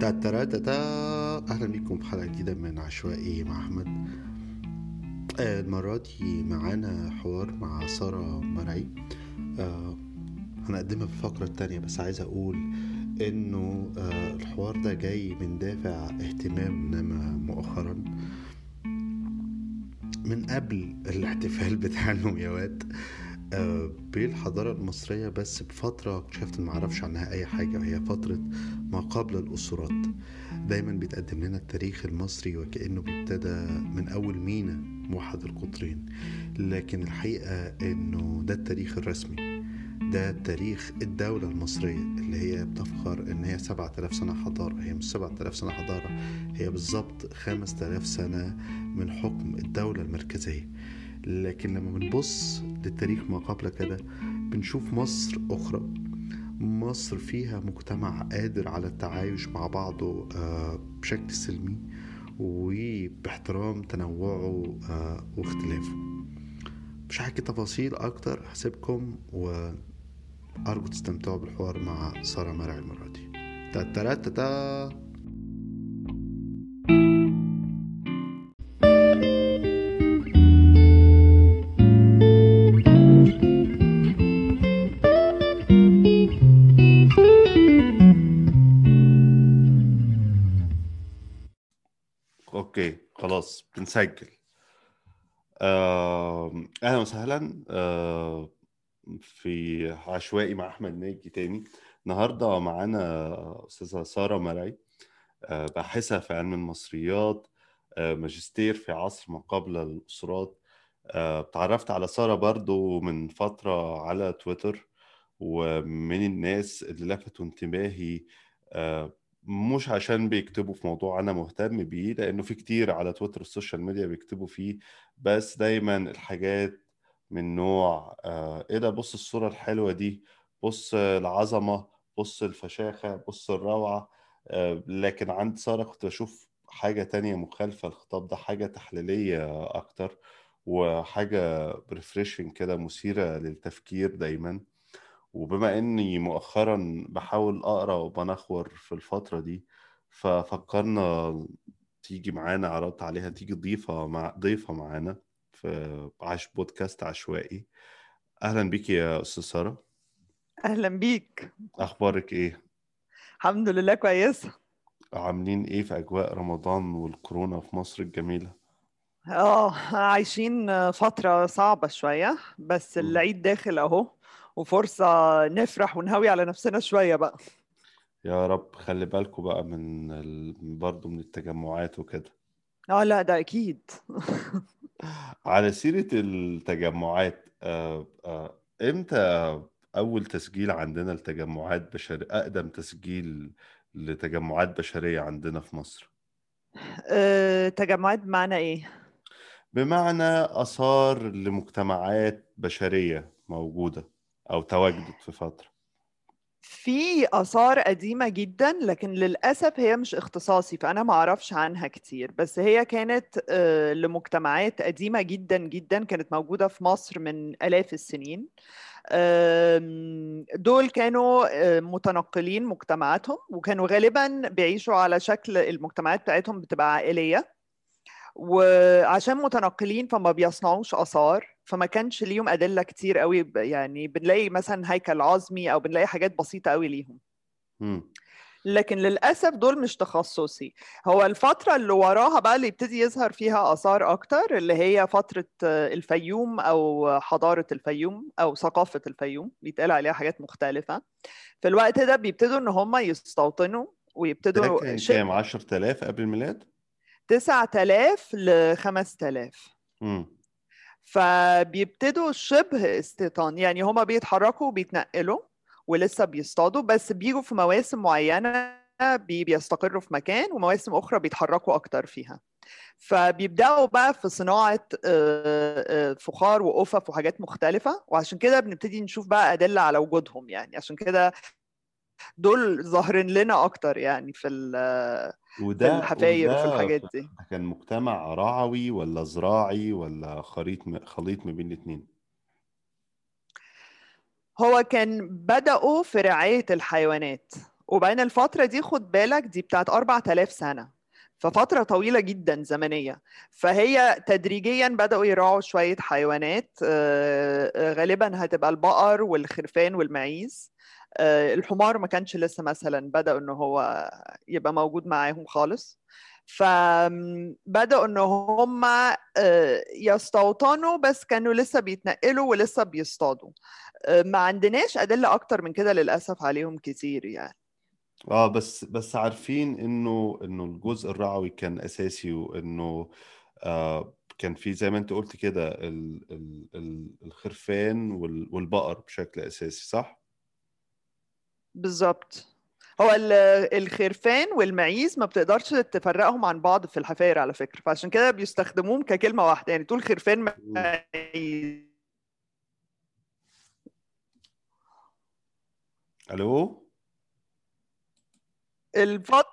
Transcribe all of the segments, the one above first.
تا تا تا تا. أهلا بيكم في حلقة جديدة من عشوائي مع أحمد. المرة دي معانا حوار مع سارة مرعي. آه، هنقدمها في الفقرة التانية بس عايز أقول إنه آه، الحوار ده جاي من دافع اهتمام نما مؤخرا. من قبل الاحتفال بتاع اليوميات آه، بالحضارة المصرية بس بفترة اكتشفت ما أعرفش عنها أي حاجة. وهي فترة ما قبل الأسرات. دايما بيتقدم لنا التاريخ المصري وكأنه بيبتدى من أول مينا موحد القطرين. لكن الحقيقة إنه ده التاريخ الرسمي. ده تاريخ الدولة المصرية اللي هي بتفخر إن هي سبعة آلاف سنة حضارة. هي مش سبعة آلاف سنة حضارة. هي بالظبط خمس آلاف سنة من حكم الدولة المركزية. لكن لما بنبص للتاريخ ما قبل كده بنشوف مصر أخرى. مصر فيها مجتمع قادر على التعايش مع بعضه آه، بشكل سلمي وباحترام تنوعه آه، واختلافه. مش هحكي تفاصيل أكتر هسيبكم وأرجو تستمتعوا بالحوار مع سارة مرعي المرة دي. تا أوكي خلاص بنسجل. أهلا وسهلا. في عشوائي مع أحمد ناجي تاني. النهارده معانا أستاذة سارة مرعي آه، باحثة في علم المصريات آه، ماجستير في عصر ما قبل الأسرات. آه، اتعرفت على سارة برضو من فترة على تويتر ومن الناس اللي لفتوا انتباهي مش عشان بيكتبوا في موضوع أنا مهتم بيه لأنه في كتير على تويتر وال social media بيكتبوا فيه بس دايما الحاجات من نوع آه، إيه ده؟ بص الصورة الحلوة دي بص العظمة بص الفشاخة بص الروعة آه، لكن عند سارة كنت بشوف حاجة تانية مخالفة الخطاب ده حاجة تحليلية أكتر وحاجة refreshing كده مثيرة للتفكير دايما. وبما إني مؤخرا بحاول أقرأ وبنخور في الفترة دي ففكرنا تيجي معانا عرضت عليها تيجي ضيفة مع ضيفة معانا في عش بودكاست عشوائي. أهلا بيك يا أستاذ سارة. أهلا بيك. أخبارك إيه؟ الحمد لله كويسة. عاملين إيه في أجواء رمضان والكورونا في مصر الجميلة؟ آه عايشين فترة صعبة شوية بس. العيد داخل أهو. وفرصة نفرح ونهوي على نفسنا شوية بقى. يا رب خلي بالكم بقى من ال... برضه من التجمعات وكده. آه لا ده أكيد. على سيرة التجمعات آه، آه، إمتى أول تسجيل عندنا لتجمعات بشرية أقدم تسجيل لتجمعات بشرية عندنا في مصر؟ آه، تجمعات بمعنى إيه؟ بمعنى آثار لمجتمعات بشرية موجودة. أو تواجدت في فترة. في آثار قديمة جدا لكن للأسف هي مش اختصاصي فأنا ما أعرفش عنها كتير. بس هي كانت آه، لمجتمعات قديمة جدا جدا كانت موجودة في مصر من آلاف السنين. دول كانوا آه، متنقلين مجتمعاتهم وكانوا غالبا بيعيشوا على شكل المجتمعات بتاعتهم بتبقى عائلية. وعشان متنقلين فما بيصنعوش آثار فما كانش ليهم أدلة كتير قوي يعني بنلاقي مثلا هيكل عظمي أو بنلاقي حاجات بسيطة قوي ليهم مم. لكن للأسف دول مش تخصصي هو الفترة اللي وراها بقى اللي يبتدي يظهر فيها آثار أكتر اللي هي فترة آه، الفيوم أو حضارة الفيوم أو ثقافة الفيوم بيتقال عليها حاجات مختلفة في الوقت ده بيبتدوا إن هم يستوطنوا ويبتدوا كان كام 10000 قبل الميلاد؟ 9000 ل 5000 مم. فبيبتدوا شبه استيطان يعني هما بيتحركوا وبيتنقلوا ولسه بيصطادوا بس بيجوا في مواسم معينة بي- بيستقروا في مكان ومواسم أخرى بيتحركوا أكتر فيها. فبيبدأوا بقى في صناعة آه، آه، فخار وقفف وحاجات مختلفة وعشان كده بنبتدي نشوف بقى أدلة على وجودهم يعني. عشان كده دول ظاهرين لنا أكتر يعني في ال- في وده الحفاير وفي وده الحاجات دي. كان مجتمع رعوي ولا زراعي ولا خليط خليط ما بين الاتنين؟ هو كان بدأوا في رعاية الحيوانات وبعدين الفترة دي خد بالك دي بتاعت 4000 سنة ففترة طويلة جدا زمنية. فهي تدريجيا بدأوا يراعوا شوية حيوانات آه، آه، غالبا هتبقى البقر والخرفان والمعيز. الحمار ما كانش لسه مثلا بدأوا إن هو يبقى موجود معاهم خالص. فبدأوا إن هم يستوطنوا بس كانوا لسه بيتنقلوا ولسه بيصطادوا. ما عندناش أدلة أكتر من كده للأسف عليهم كتير يعني. آه بس بس عارفين إنه إنه الجزء الرعوي كان أساسي وإنه آه كان في زي ما أنت قلت كده ال- ال- ال- الخرفان وال- والبقر بشكل أساسي صح؟ بالظبط. هو ال- الخرفان والمعيز ما بتقدرش تفرقهم عن بعض في الحفاير على فكرة. فعشان كده بيستخدموهم ككلمة واحدة. يعني تقول خرفان. معيز. ألو؟ الفط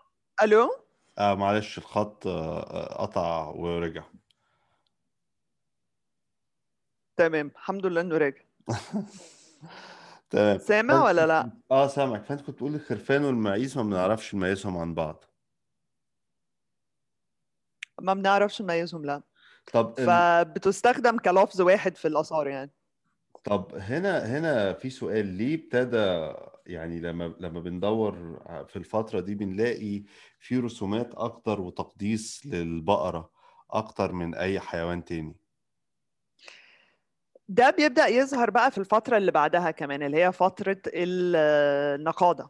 ألو؟ آه معلش الخط آه آه، قطع ورجع. تمام. الحمد لله إنه راجع. تمام. سامع فأنت ولا لأ؟ آه سامعك. فأنت كنت بتقول الخرفان والمعيز ما بنعرفش نميزهم عن بعض. ما بنعرفش نميزهم لأ. طب ال... فبتستخدم كلفظ واحد في الآثار يعني. طب هنا هنا في سؤال. ليه ابتدى يعني لما لما بندور في الفترة دي بنلاقي في رسومات أكتر وتقديس للبقرة أكتر من أي حيوان تاني؟ ده بيبدأ يظهر بقى في الفترة اللي بعدها كمان اللي هي فترة النقادة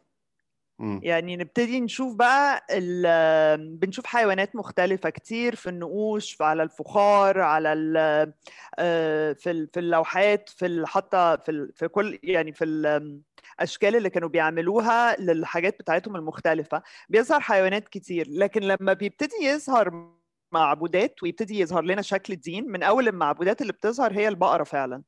مم. يعني نبتدي نشوف بقى ال- بنشوف حيوانات مختلفة كتير في النقوش على الفخار على ال- آه، في ال- في اللوحات في حتى في في كل يعني في الأشكال اللي كانوا بيعملوها للحاجات بتاعتهم المختلفة بيظهر حيوانات كتير لكن لما بيبتدي يظهر معبودات ويبتدي يظهر لنا شكل الدين. من أول المعبودات اللي بتظهر هي البقرة فعلا.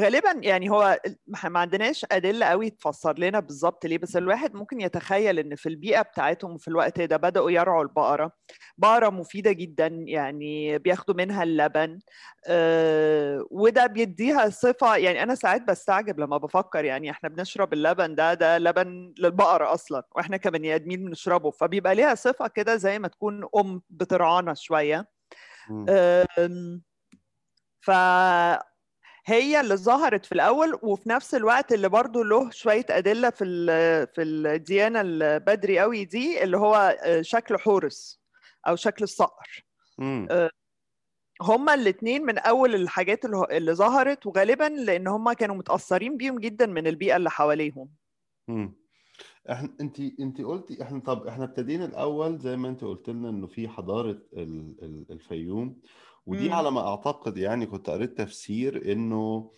غالبا يعني هو ما عندناش أدلة قوي تفسر لنا بالظبط ليه بس الواحد ممكن يتخيل إن في البيئة بتاعتهم في الوقت ده بدأوا يرعوا البقرة بقرة مفيدة جدا يعني بياخدوا منها اللبن أه، وده بيديها صفة يعني أنا ساعات بستعجب لما بفكر يعني إحنا بنشرب اللبن ده ده لبن للبقرة أصلا وإحنا كبني آدمين بنشربه فبيبقى ليها صفة كده زي ما تكون أم بترعانا. أم، ف هي اللي ظهرت في الأول وفي نفس الوقت اللي برضو له شوية أدلة في ال- في الديانة البدري قوي دي اللي هو شكل حورس أو شكل الصقر مم. هما الاتنين من أول الحاجات اللي, اللي ظهرت وغالبا لأن هما كانوا متأثرين بيهم جدا من البيئة اللي حواليهم مم. إحنا انت انت قلتي إحنا طب إحنا ابتدينا الأول زي ما انت قلت لنا إنه في حضارة ال- ال- الفيوم ودي مم. على ما أعتقد يعني كنت قريت تفسير إنه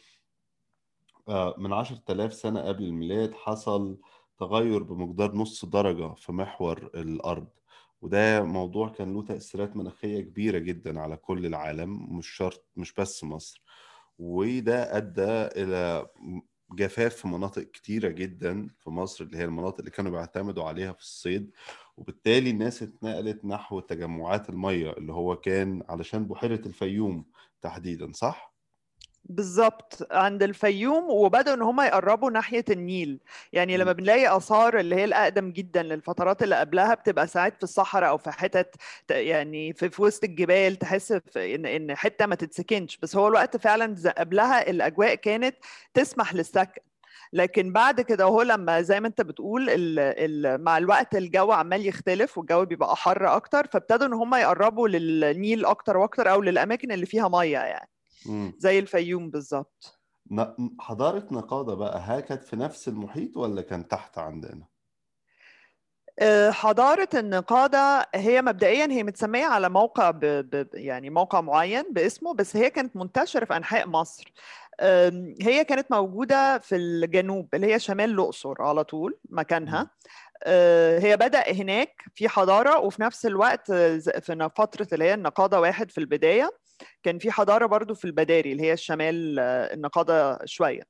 آه، من 10000 سنة قبل الميلاد حصل تغير بمقدار نص درجة في محور الأرض وده موضوع كان له تأثيرات مناخية كبيرة جدا على كل العالم مش شرط مش بس مصر وده أدى إلى جفاف في مناطق كتيرة جدا في مصر اللي هي المناطق اللي كانوا بيعتمدوا عليها في الصيد وبالتالي الناس اتنقلت نحو تجمعات المية اللي هو كان علشان بحيرة الفيوم تحديدا صح؟ بالظبط عند الفيوم وبدأوا إن هم يقربوا ناحية النيل. يعني لما. بنلاقي آثار اللي هي الأقدم جدا للفترات اللي قبلها بتبقى ساعات في الصحراء أو في حتت يعني في, في وسط الجبال تحس ان إن حتة ما تتسكنش. بس هو الوقت فعلا قبلها الأجواء كانت تسمح للسكن. لكن بعد كده هو لما زي ما أنت بتقول ال ال مع الوقت الجو عمال يختلف والجو بيبقى حر أكتر فابتدوا إن هم يقربوا للنيل أكتر وأكتر أو للأماكن اللي فيها مية يعني. مم. زي الفيوم بالظبط. حضارة نقادة بقى ها كانت في نفس المحيط ولا كان تحت عندنا؟ آه، حضارة النقادة هي مبدئيا هي متسمية على موقع ب... ب... يعني موقع معين باسمه بس هي كانت منتشرة في أنحاء مصر. هي كانت موجودة في الجنوب اللي هي شمال الأقصر على طول مكانها. آه، هي بدأ هناك في حضارة وفي نفس الوقت في فترة اللي هي النقادة واحد في البداية. كان في حضارة برضو في البداري اللي هي الشمال آه، النقادة شوية.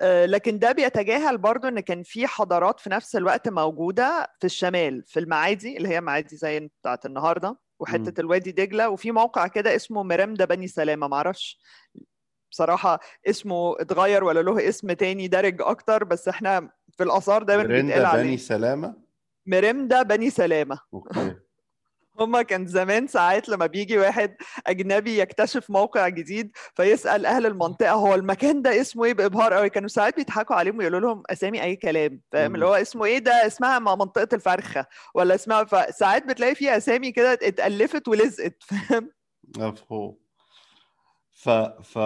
آه، لكن ده بيتجاهل برضو إن كان في حضارات في نفس الوقت موجودة في الشمال في المعادي اللي هي معادي زي بتاعت النهاردة مم. وحتة الوادي دجلة. وفي موقع كده اسمه مرمدة بني سلامة معرفش بصراحة اسمه اتغير ولا له اسم تاني دارج أكتر بس إحنا في الآثار دايما بيتقال مرندا عليه. بني سلامة؟ مريمدا بني سلامة. أوكي. هما كان زمان ساعات لما بيجي واحد أجنبي يكتشف موقع جديد فيسأل أهل المنطقة هو المكان ده اسمه إيه؟ بابهار قوي. كانوا ساعات بيضحكوا عليهم ويقولوا لهم أسامي أي كلام فاهم. اللي هو اسمه إيه ده؟ اسمها م- منطقة الفرخة ولا اسمها فساعات بتلاقي في أسامي كده اتألفت ولزقت فاهم؟ مفهوم. ف ف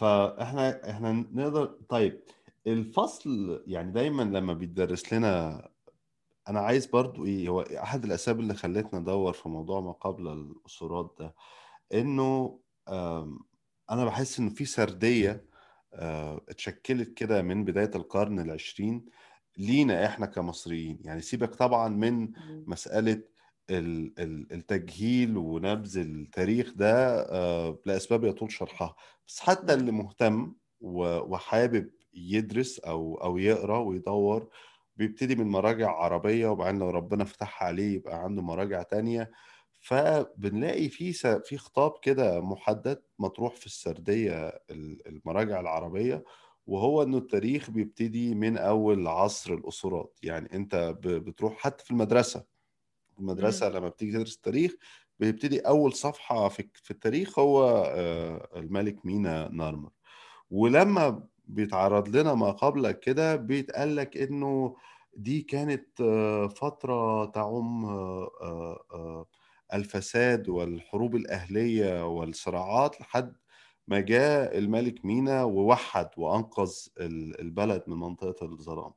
فاحنا إحنا نقدر طيب الفصل يعني دايما لما بيدرس لنا أنا عايز برضو إيه هو أحد الأسباب اللي خلتنا ندور في موضوع ما قبل الأسرات ده إنه آم، أنا بحس إنه في سردية آه، اتشكلت كده من بداية القرن العشرين لينا إحنا كمصريين. يعني سيبك طبعا من ال- ال- التجهيل ونبذ التاريخ ده آه، لأسباب يطول شرحها بس حتى اللي مهتم و- وحابب يدرس أو أو يقرأ ويدور بيبتدي من مراجع عربية وبعدين لو ربنا فتحها عليه يبقى عنده مراجع تانية. فبنلاقي في س- في خطاب كده محدد مطروح في السردية ال- المراجع العربية وهو إنه التاريخ بيبتدي من أول عصر الأسرات. يعني أنت ب- بتروح حتى في المدرسة في المدرسة لما بتيجي تدرس التاريخ بيبتدي أول صفحة في في التاريخ هو آه، الملك مينا نارمر ولما بيتعرض لنا ما قبل كده بيتقال لك إنه دي كانت آه، فترة تعم آه، آه، الفساد والحروب الأهلية والصراعات لحد ما جاء الملك مينا ووحد وأنقذ ال- البلد من منطقة الظلام.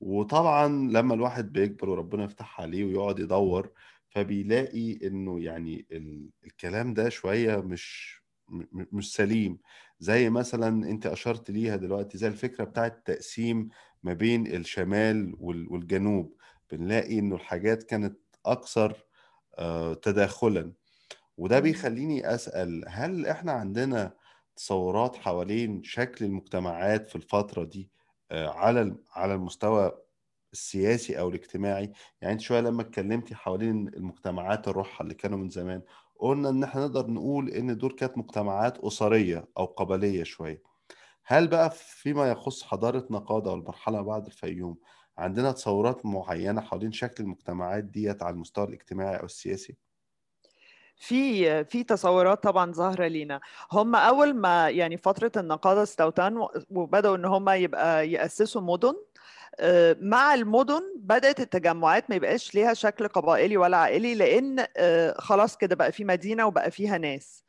وطبعا لما الواحد بيكبر وربنا يفتح عليه ويقعد يدور فبيلاقي إنه يعني ال- الكلام ده شوية مش مش سليم. زي مثلا أنت أشرت ليها دلوقتي زي الفكرة بتاعت التقسيم ما بين الشمال وال- والجنوب. بنلاقي إنه الحاجات كانت أكثر آه، تداخلا. وده. بيخليني أسأل هل إحنا عندنا تصورات حوالين شكل المجتمعات في الفترة دي آه، على على المستوى السياسي أو الاجتماعي؟ يعني أنت شوية لما اتكلمتي حوالين المجتمعات الروحة اللي كانوا من زمان قلنا إن إحنا نقدر نقول إن دول كانت مجتمعات أسرية أو قبلية شوية هل بقى فيما يخص حضارة نقادة والمرحلة بعد الفيوم عندنا تصورات معينة حوالين شكل المجتمعات ديت على المستوى الاجتماعي أو السياسي؟ في في تصورات طبعا ظاهرة لينا هم أول ما يعني فترة النقادة استوتان وبدأوا إن هم يبقى يأسسوا مدن مع المدن بدأت التجمعات ما يبقاش ليها شكل قبائلي ولا عائلي لأن آه، خلاص كده بقى في مدينة وبقى فيها ناس.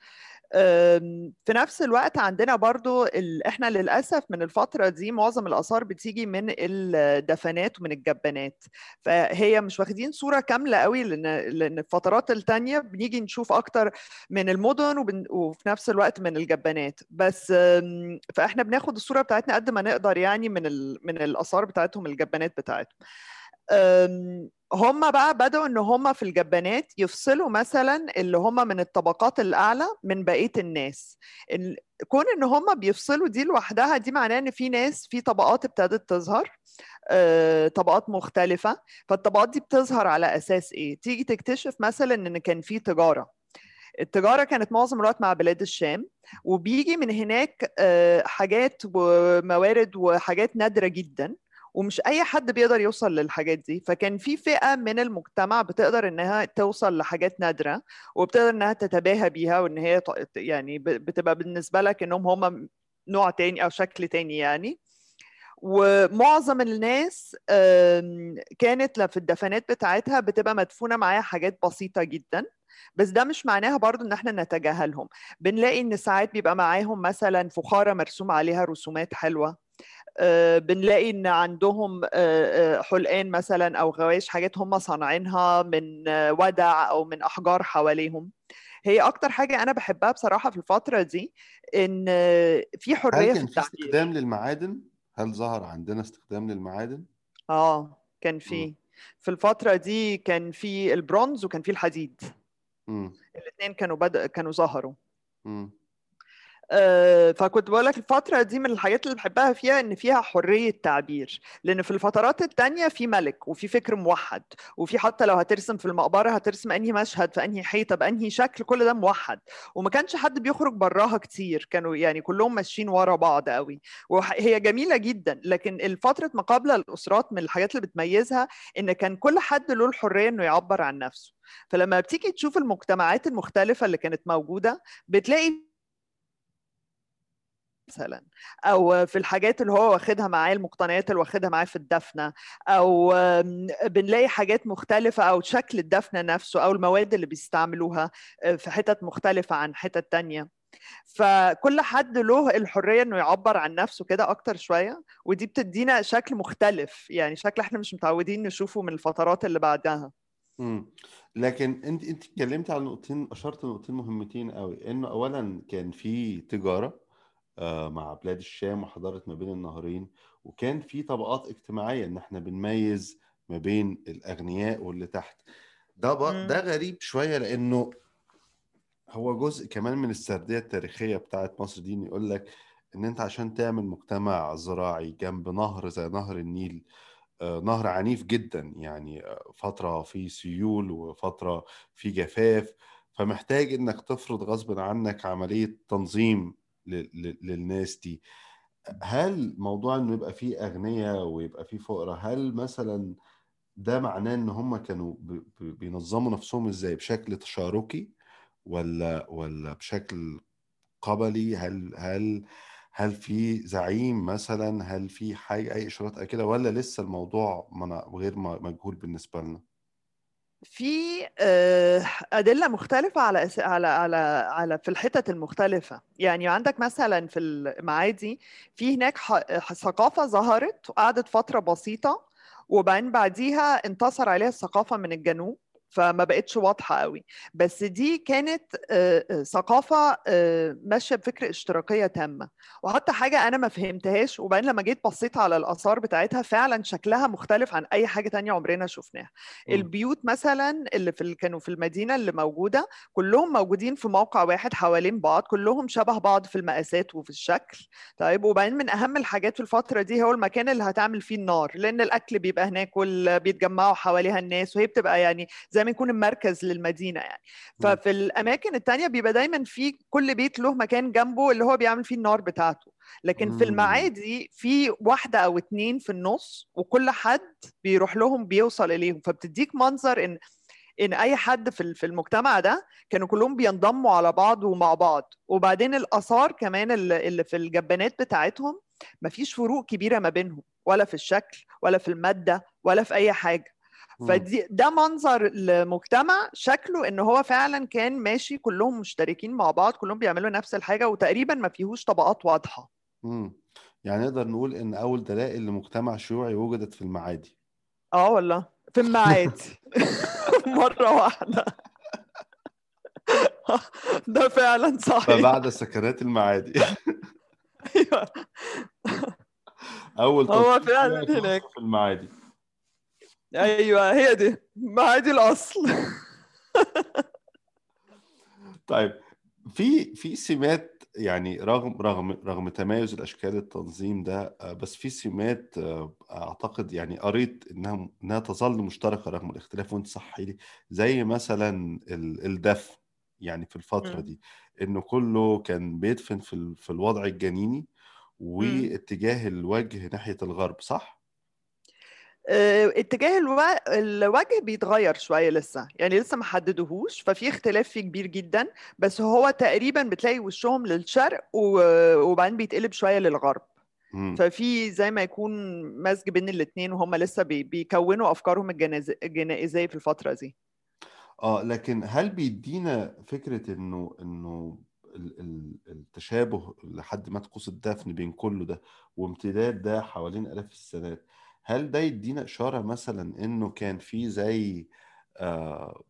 في نفس الوقت عندنا برضو ال... إحنا للأسف من الفترة دي معظم الآثار بتيجي من الدفنات ومن الجبانات. فهي مش واخدين صورة كاملة قوي لأن لأن الفترات التانية بنيجي نشوف أكتر من المدن وبن... وفي نفس الوقت من الجبانات. بس فإحنا بناخد الصورة بتاعتنا قد ما نقدر يعني من ال... من الآثار بتاعتهم الجبانات بتاعتهم. هم بقى بدأوا إن هم في الجبانات يفصلوا مثلا اللي هم من الطبقات الأعلى من بقية الناس. ال- كون إن هم بيفصلوا دي لوحدها دي معناه إن في ناس في طبقات ابتدت تظهر طبقات مختلفة. فالطبقات دي بتظهر على أساس إيه؟ تيجي تكتشف مثلا إن كان في تجارة. التجارة كانت معظم الوقت مع بلاد الشام وبيجي من هناك حاجات وموارد وحاجات نادرة جدا. ومش أي حد بيقدر يوصل للحاجات دي. فكان في فئة من المجتمع بتقدر إنها توصل لحاجات نادرة وبتقدر إنها تتباهى بيها وإن هي يعني بتبقى بالنسبة لك إنهم هم نوع تاني أو شكل تاني يعني. ومعظم الناس كانت في الدفنات بتاعتها بتبقى مدفونة معاها حاجات بسيطة جدا. بس ده مش معناها برضو إن إحنا نتجاهلهم. بنلاقي إن ساعات بيبقى معاهم مثلا فخارة مرسوم عليها رسومات حلوة. آه، بنلاقي إن عندهم آه، آه، حلقان مثلا أو غوايش حاجات هم صانعينها من آه، ودع أو من أحجار حواليهم هي أكتر حاجة أنا بحبها بصراحة في الفترة دي إن آه، في هل حرية في كان في التعبير استخدام للمعادن؟ هل ظهر عندنا استخدام للمعادن؟ آه كان. في في الفترة دي كان في البرونز وكان في الحديد. الاثنين كانوا بدأ كانوا ظهروا مم. آه، فكنت بقول لك الفترة دي من الحاجات اللي بحبها فيها إن فيها حرية تعبير لأن في الفترات التانية في ملك وفي فكر موحد وفي حتى لو هترسم في المقبرة هترسم أنهي مشهد في أنهي حيطة بأنهي شكل كل ده موحد. وما كانش حد بيخرج براها كتير كانوا يعني كلهم ماشيين ورا بعض قوي وهي جميلة جدا لكن الفترة ما قبل الأسرات من الحاجات اللي بتميزها إن كان كل حد له الحرية إنه يعبر عن نفسه. فلما بتيجي تشوف المجتمعات المختلفة اللي كانت موجودة بتلاقي مثلا أو في الحاجات اللي هو واخدها معاه المقتنيات اللي واخدها معاه في الدفنة أو بنلاقي حاجات مختلفة أو شكل الدفنة نفسه أو المواد اللي بيستعملوها آه، في حتت مختلفة عن حتت تانية. فكل حد له الحرية إنه يعبر عن نفسه كده أكتر شوية ودي بتدينا شكل مختلف. يعني شكل إحنا مش متعودين نشوفه من الفترات اللي بعدها. امم لكن انت انت اتكلمت عن نقطتين أشرت نقطتين مهمتين قوي إنه اولا كان في تجارة مع بلاد الشام وحضاره ما بين النهرين. وكان في طبقات اجتماعية إن إحنا بنميز ما بين الأغنياء واللي تحت. ده ب... ده غريب شوية لأنه هو جزء كمان من السردية التاريخية بتاعت مصر دي يقول لك إن أنت عشان تعمل مجتمع زراعي جنب نهر زي نهر النيل آه، نهر عنيف جدا. يعني آه، فترة في سيول وفترة في جفاف. فمحتاج إنك تفرض غصب عنك عملية تنظيم للناس دي. هل موضوع إنه يبقى فيه اغنياء ويبقى فيه فقراء هل مثلا ده معناه إن هم كانوا بينظموا نفسهم إزاي؟ بشكل تشاركي ولا ولا بشكل قبلي؟ هل هل هل في زعيم مثلا؟ هل في حاجة أي إشارات كده؟ ولا لسه الموضوع غير مجهول بالنسبة لنا؟ في آه، أدلة مختلفة على على على على في الحتت المختلفة. يعني عندك مثلا في المعادي في هناك ثقافة ظهرت وقعدت فترة بسيطة وبعدين بعديها انتصر عليها الثقافة من الجنوب. فما بقتش واضحة قوي. بس دي كانت ثقافة ماشية بفكر اشتراكية تامة. وحتى حاجة أنا ما فهمتهاش وبعدين لما جيت بصيت على الآثار بتاعتها فعلا شكلها مختلف عن أي حاجة تانية عمرنا شفناها. البيوت مثلا اللي في كانوا في المدينة اللي موجودة كلهم موجودين في موقع واحد حوالين بعض كلهم شبه بعض في المقاسات وفي الشكل. طيب وبعدين من أهم الحاجات في الفترة دي هو المكان اللي هتعمل فيه النار لأن الأكل بيبقى هناك وبيتجمعوا حواليها الناس وهي بتبقى يعني زي ما يكون المركز للمدينة يعني. ففي الأماكن التانية بيبقى دايما في كل بيت له مكان جنبه اللي هو بيعمل فيه النار بتاعته. لكن في المعادي في واحدة أو اتنين في النص وكل حد بيروح لهم بيوصل إليهم. فبتديك منظر إن إن أي حد في في المجتمع ده كانوا كلهم بينضموا على بعض ومع بعض. وبعدين الآثار كمان اللي في الجبانات بتاعتهم مفيش فروق كبيرة ما بينهم ولا في الشكل ولا في المادة ولا في أي حاجة. فدي ده منظر المجتمع. شكله إن هو فعلا كان ماشي كلهم مشتركين مع بعض كلهم بيعملوا نفس الحاجة وتقريبا ما فيهوش طبقات واضحة. امم يعني نقدر نقول إن أول دلائل لمجتمع شيوعي وجدت في المعادي. آه والله. في المعادي. مرة واحدة. ده فعلا صحيح. فبعد سكنات المعادي. أيوه. أول هو فعلا هناك. في المعادي. أيوه هي دي. ما دي الأصل. طيب في في سمات يعني رغم رغم رغم تمايز الأشكال التنظيم ده آه، بس في سمات آه، أعتقد يعني قريت إنها إنها تظل مشتركة رغم الاختلاف وأنت صحي لي زي مثلا الدفن يعني في الفترة دي إنه كله كان بيدفن في في الوضع الجنيني واتجاه الوجه ناحية الغرب صح؟ آه، اتجاه ألو... الوجه بيتغير شوية لسه يعني لسه ما حددوهوش ففي اختلاف فيه كبير جدا بس هو تقريبا بتلاقي وشهم للشرق. وبعدين بيتقلب شوية للغرب مم. ففي زي ما يكون مزج بين الاثنين وهم لسه بي... بيكونوا أفكارهم. الجنائزية في الفترة دي آه لكن هل بيدينا فكرة إنه إنه التشابه لحد ما تقوس الدفن بين كله ده وامتداد ده حوالين آلاف السنوات هل ده يدينا إشارة مثلا إنه كان في زي آه،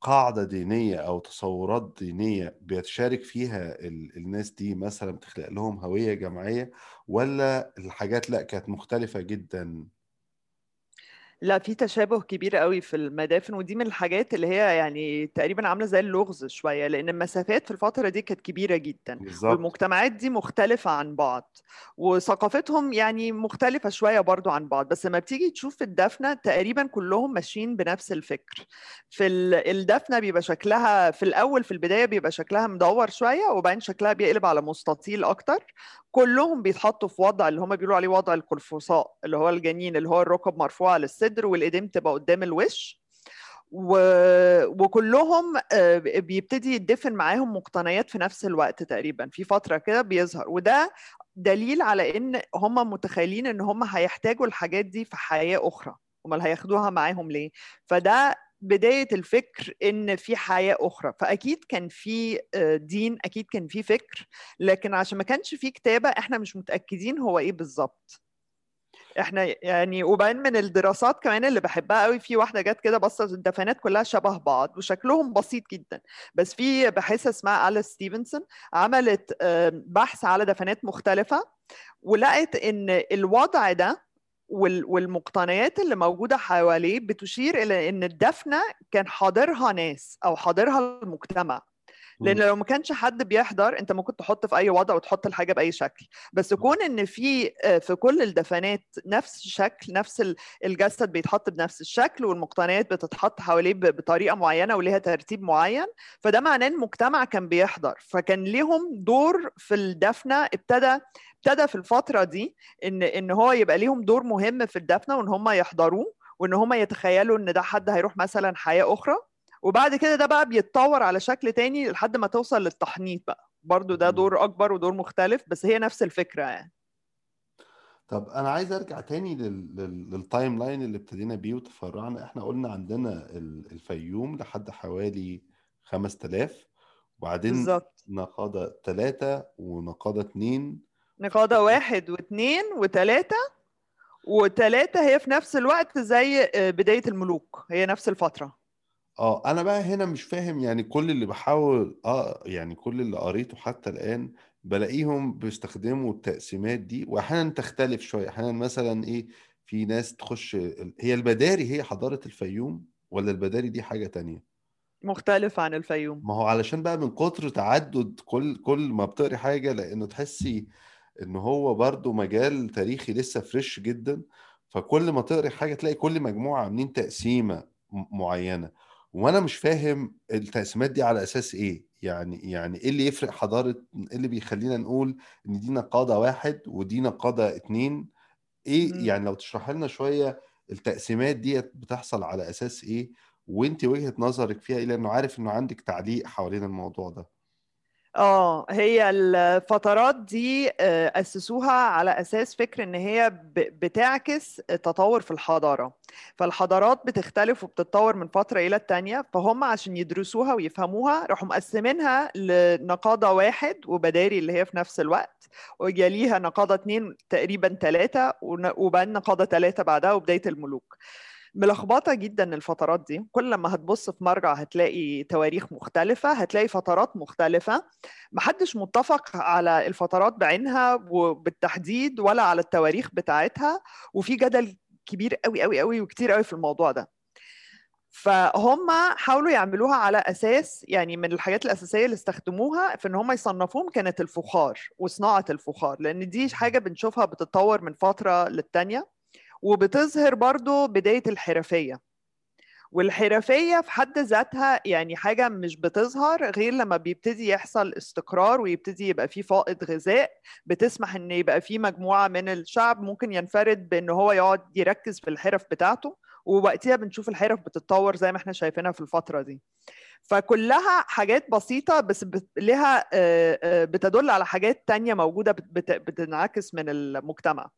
قاعدة دينية أو تصورات دينية بيتشارك فيها الناس دي مثلا بتخلق لهم هوية جماعية ولا الحاجات لأ كانت مختلفة جدا؟ لا في تشابه كبير قوي في المدافن ودي من الحاجات اللي هي يعني تقريبا عاملة زي اللغز شوية لأن المسافات في الفترة دي كانت كبيرة جدا بالظبط. والمجتمعات دي مختلفة عن بعض وثقافتهم يعني مختلفة شوية برضو عن بعض بس لما بتيجي تشوف الدفنة تقريبا كلهم ماشيين بنفس الفكر. في ال- الدفنة بيبقى شكلها في الأول في البداية بيبقى شكلها مدور شوية وبعدين شكلها بيقلب على مستطيل أكتر كلهم بيتحطوا في وضع اللي هم بيقولوا عليه وضع القرفصاء اللي هو الجنين اللي هو الركب مرفوعة للصدر والإيدين تبقى قدام الوش. و... وكلهم آه، بيبتدي يدفن معاهم مقتنيات في نفس الوقت تقريبا في فترة كده بيظهر. وده دليل على إن هم متخيلين إن هم هيحتاجوا الحاجات دي في حياة أخرى أمال هياخدوها معاهم ليه؟ فده بداية الفكر إن في حياة أخرى. فأكيد كان في آه، دين أكيد كان في فكر لكن عشان ما كانش في كتابة إحنا مش متأكدين هو إيه بالظبط. إحنا يعني وبعدين من الدراسات كمان اللي بحبها قوي في واحدة جت كده بصت الدفنات كلها شبه بعض وشكلهم بسيط جدا. بس في باحثه اسمها أليس ستيفنسون عملت بحث على دفنات مختلفة ولقت إن الوضع ده والمقتنيات اللي موجودة حواليه بتشير إلى إن الدفنة كان حاضرها ناس أو حاضرها المجتمع. لأن. لو ما كانش حد بيحضر أنت ممكن تحط في أي وضع وتحط الحاجة بأي شكل. بس كون إن في آه، في كل الدفنات نفس الشكل نفس ال- الجسد بيتحط بنفس الشكل والمقتنيات بتتحط حواليه بطريقة معينة وليها ترتيب معين فده معناه المجتمع كان بيحضر. فكان ليهم دور في الدفنة ابتدى ابتدى في الفترة دي إن إن هو يبقى ليهم دور مهم في الدفنة وإن هم يحضروه وإن هم يتخيلوا إن ده حد هيروح مثلا حياة أخرى. وبعد كده ده بقى بيتطور على شكل تاني لحد ما توصل للتحنيط بقى. برضو ده. دور أكبر ودور مختلف بس هي نفس الفكرة يعني. طب أنا عايز أرجع تاني لل... لل... لل timeline اللي ابتدينا بيه وتفرعنا. إحنا قلنا عندنا ال- الفيوم لحد حوالي 5000 وبعدين بالظبط. نقادة ثلاثة ونقادة اتنين. نقادة واحد واثنين وثلاثه وثلاثه هي في نفس الوقت زي آه، بداية الملوك. هي نفس الفترة. آه أنا بقى هنا مش فاهم يعني كل اللي بحاول آه يعني كل اللي قريته حتى الآن بلاقيهم بيستخدموا التقسيمات دي واحيانا تختلف شوية. أحيانا مثلا إيه في ناس تخش هي البداري هي حضارة الفيوم ولا البداري دي حاجة تانية؟ مختلف عن الفيوم. ما هو علشان بقى من كتر تعدد كل كل ما بتقري حاجة لأنه تحسي إن هو برضو مجال تاريخي لسه فريش جدا فكل ما تقري حاجة تلاقي كل مجموعة عاملين تقسيمة م- وأنا مش فاهم التقسيمات دي على أساس إيه؟ يعني يعني إيه اللي يفرق حضارة إيه اللي بيخلينا نقول إن دي نقادة واحد ودي نقادة اتنين؟ إيه مم. يعني لو تشرح لنا شوية التقسيمات دي بتحصل على أساس إيه؟ وأنت وجهة نظرك فيها إيه؟ لأنه عارف إنه عندك تعليق حوالين الموضوع ده. آه هي الفترات دي آه، أسسوها على أساس فكر إن هي بتعكس تطور في الحضارة. فالحضارات بتختلف وبتتطور من فترة إلى التانية فهم عشان يدرسوها ويفهموها راحوا مقسمينها لنقاضة واحد وبداري اللي هي في نفس الوقت ويليها نقاضة اتنين تقريبا ون- وبعدين نقاضة تلاتة بعدها وبداية الملوك. ملخبطة جدا الفترات دي. كل لما هتبص في مرجع هتلاقي تواريخ مختلفة هتلاقي فترات مختلفة. محدش متفق على الفترات بعينها وبالتحديد ولا على التواريخ بتاعتها. وفي جدل كبير قوي قوي قوي وكتير قوي في الموضوع ده. فهم حاولوا يعملوها على أساس يعني من الحاجات الأساسية اللي استخدموها في إن هم يصنفوهم كانت الفخار وصناعة الفخار لأن دي حاجة بنشوفها بتتطور من فترة للتانية. وبتظهر برضو بداية الحرفية. والحرفية في حد ذاتها يعني حاجة مش بتظهر غير لما بيبتدي يحصل استقرار ويبتدي يبقى في فائض غذاء بتسمح إن يبقى في مجموعة من الشعب ممكن ينفرد بإن هو يقعد يركز في الحرف بتاعته ووقتها بنشوف الحرف بتتطور زي ما إحنا شايفينها في الفترة دي. فكلها حاجات بسيطة بس لها بتدل على حاجات تانية موجودة بت- بت- بتنعكس من المجتمع.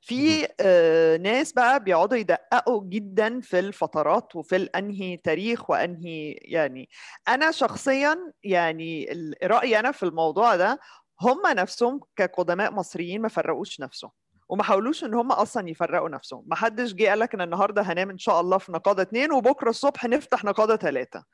في آه، ناس بقى بيقعدوا يدققوا جدا في الفترات وفي الأنهي تاريخ وأنهي يعني أنا شخصيا يعني رأيي أنا في الموضوع ده هم نفسهم كقدماء مصريين ما فرقوش نفسهم وما حاولوش إن هم أصلا يفرقوا نفسهم. ما حدش جه قال لك إن النهارده هنام إن شاء الله في نقاده اتنين وبكرة الصبح نفتح نقاده ثلاثة.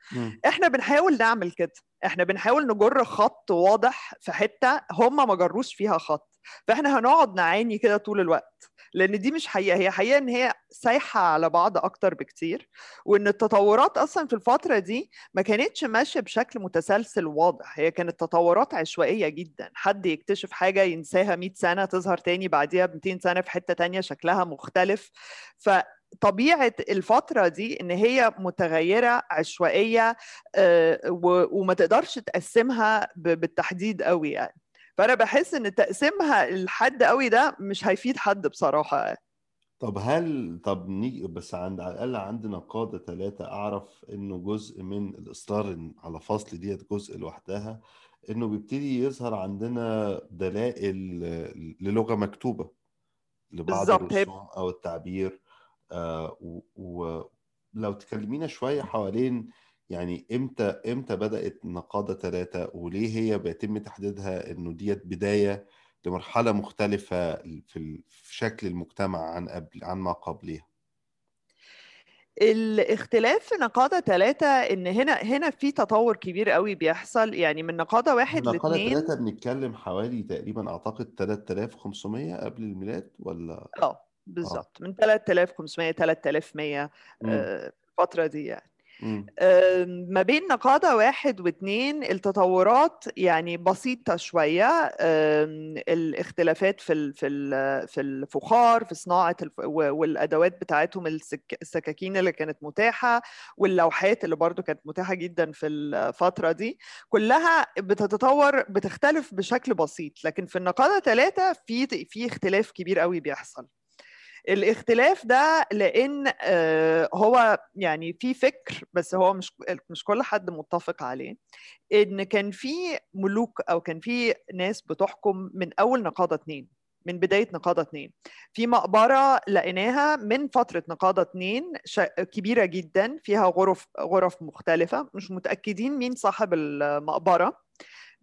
إحنا بنحاول نعمل كده. إحنا بنحاول نجر خط واضح في حتة هم ما جروش فيها خط. فاحنا هنقعد نعاني كده طول الوقت لأن دي مش حقيقة هي حقيقة إن هي سايحة على بعض أكتر بكتير وإن التطورات أصلا في الفترة دي ما كانتش ماشية بشكل متسلسل واضح هي كانت تطورات عشوائية جدا حد يكتشف حاجة ينساها 100 سنة تظهر تاني بعديها ب 200 سنة في حتة تانية شكلها مختلف. ف طبيعه الفترة دي إن هي متغيرة عشوائية وما تقدرش تقسمها بالتحديد قوي يعني. فأنا بحس إن تقسيمها لحد قوي ده مش هيفيد حد بصراحة. طب هل طب نيجي بس عند على الأقل عندنا قاده ثلاثة أعرف إنه جزء من الإصرار على فصل ديت جزء لوحدها إنه بيبتدي يظهر عندنا دلائل للغة مكتوبة لبعض الرسوم أو التعبير. آه ولو تكلمينا شوية حوالين يعني إمتى إمتى بدأت نقادة ثلاثة وليه هي بيتم تحديدها إنه ديت بداية لمرحلة مختلفة في في شكل المجتمع عن قبل عن ما قبلها الاختلاف في نقادة ثلاثة إن هنا هنا في تطور كبير قوي بيحصل. يعني من نقادة واحد نقادة لاثنين ثلاثة بنتكلم حوالي تقريبا أعتقد 3500 قبل الميلاد ولا؟ آه بالظبط. من 3500 3100 مم. آه، الفترة دي يعني. ما بين نقاده واحد واثنين التطورات يعني بسيطة شوية. آم، الاختلافات في في في الفخار في صناعة الف- و- والأدوات بتاعتهم السك- السكاكين اللي كانت متاحة واللوحات اللي برضو كانت متاحة جدا في الفترة دي كلها بتتطور بتختلف بشكل بسيط. لكن في النقادة ثلاثة في في اختلاف كبير قوي بيحصل. الاختلاف ده لأن آه، هو يعني في فكر بس هو مش مش كل حد متفق عليه إن كان في ملوك أو كان في ناس بتحكم من أول نقادة اتنين من بداية نقادة اتنين. في مقبرة لقيناها من فترة نقادة اتنين شا- كبيرة جدا فيها غرف غرف مختلفة مش متأكدين مين صاحب المقبرة.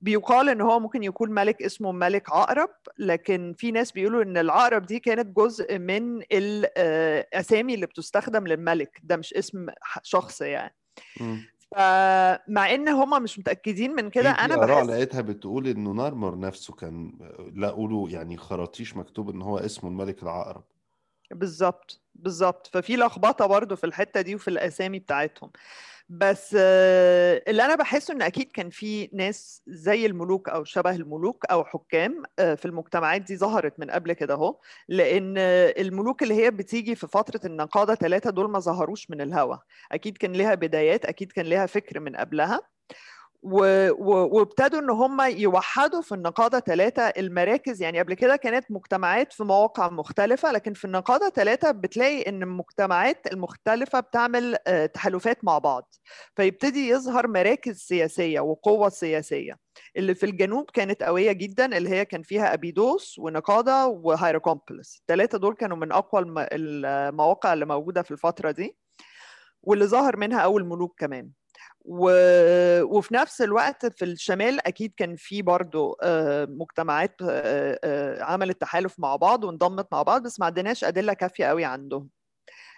بيقال إن هو ممكن يكون ملك اسمه ملك عقرب لكن في ناس بيقولوا إن العقرب دي كانت جزء من الاسامي اللي بتستخدم للملك ده مش اسم شخص يعني. مم. فمع إن هما مش متأكدين من كده أنا بحس لقيتها بتقول إنه نارمر نفسه كان لقوا له يعني خراطيش مكتوب إن هو اسمه الملك العقرب. بالظبط بالظبط. ففي لخبطة برضو في الحتة دي وفي الأسامي بتاعتهم. بس اللي أنا بحسه إن أكيد كان في ناس زي الملوك أو شبه الملوك أو حكام آه، في المجتمعات دي ظهرت من قبل كده أهو لأن الملوك اللي هي بتيجي في فترة النقادة ثلاثة دول ما ظهروش من الهوا. أكيد كان لها بدايات أكيد كان لها فكر من قبلها. وابتدوا إن هم يوحدوا في النقادة ثلاثة المراكز. يعني قبل كده كانت مجتمعات في مواقع مختلفة لكن في النقادة ثلاثة بتلاقي إن المجتمعات المختلفة بتعمل آه، تحالفات مع بعض فيبتدي يظهر مراكز سياسية وقوة سياسية. اللي في الجنوب كانت قوية جدا اللي هي كان فيها أبيدوس ونقادة وهيراكومبولس الثلاثه دول كانوا من أقوى الم- المواقع اللي موجودة في الفترة دي واللي ظهر منها أول ملوك كمان. و... وفي نفس الوقت في الشمال أكيد كان في برضو آه، مجتمعات آه، آه، عملت تحالف مع بعض وانضمت مع بعض بس ما عندناش أدلة كافية قوي عندهم.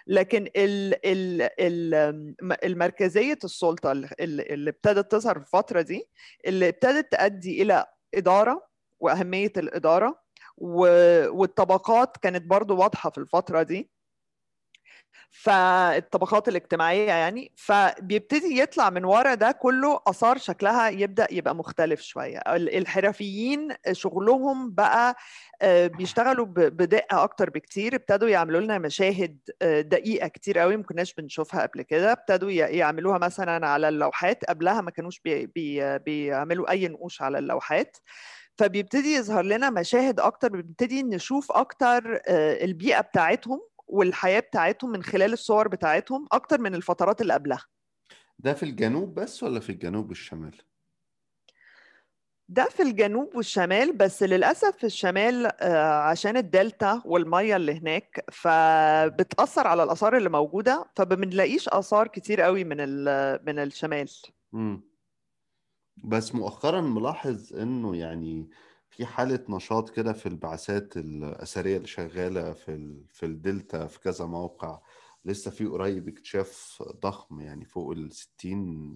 لكن ال ال ال المركزية السلطة اللي ابتدت تظهر في الفترة دي اللي ابتدت تؤدي إلى إدارة وأهمية الإدارة والطبقات كانت برضو واضحة في الفترة دي. فالطبقات الاجتماعية يعني فبيبتدي يطلع من ورا ده كله آثار شكلها يبدأ يبقى مختلف شوية. ال- الحرفيين شغلهم بقى آه، بيشتغلوا بدقة أكتر بكتير. ابتدوا يعملوا لنا مشاهد آه، دقيقة كتير قوي ما كناش بنشوفها قبل كده. ابتدوا يعملوها مثلا على اللوحات. قبلها ما كانوش بي بي بيعملوا أي نقوش على اللوحات. فبيبتدي يظهر لنا مشاهد أكتر بنبتدي نشوف أكتر آه، البيئة بتاعتهم. والحياة بتاعتهم من خلال الصور بتاعتهم أكتر من الفترات اللي قبلها ده في الجنوب بس ولا في الجنوب والشمال؟ ده في الجنوب والشمال بس للأسف في الشمال آه، عشان الدلتا والمية اللي هناك فبتأثر على الآثار اللي موجودة فبنلاقيش آثار كتير قوي من من الشمال مم. بس مؤخرا ملاحظ إنه يعني في حالة نشاط كده في البعثات الأثرية اللي شغالة في ال... في الدلتا في كذا موقع لسه في قريب اكتشاف ضخم يعني فوق ال 60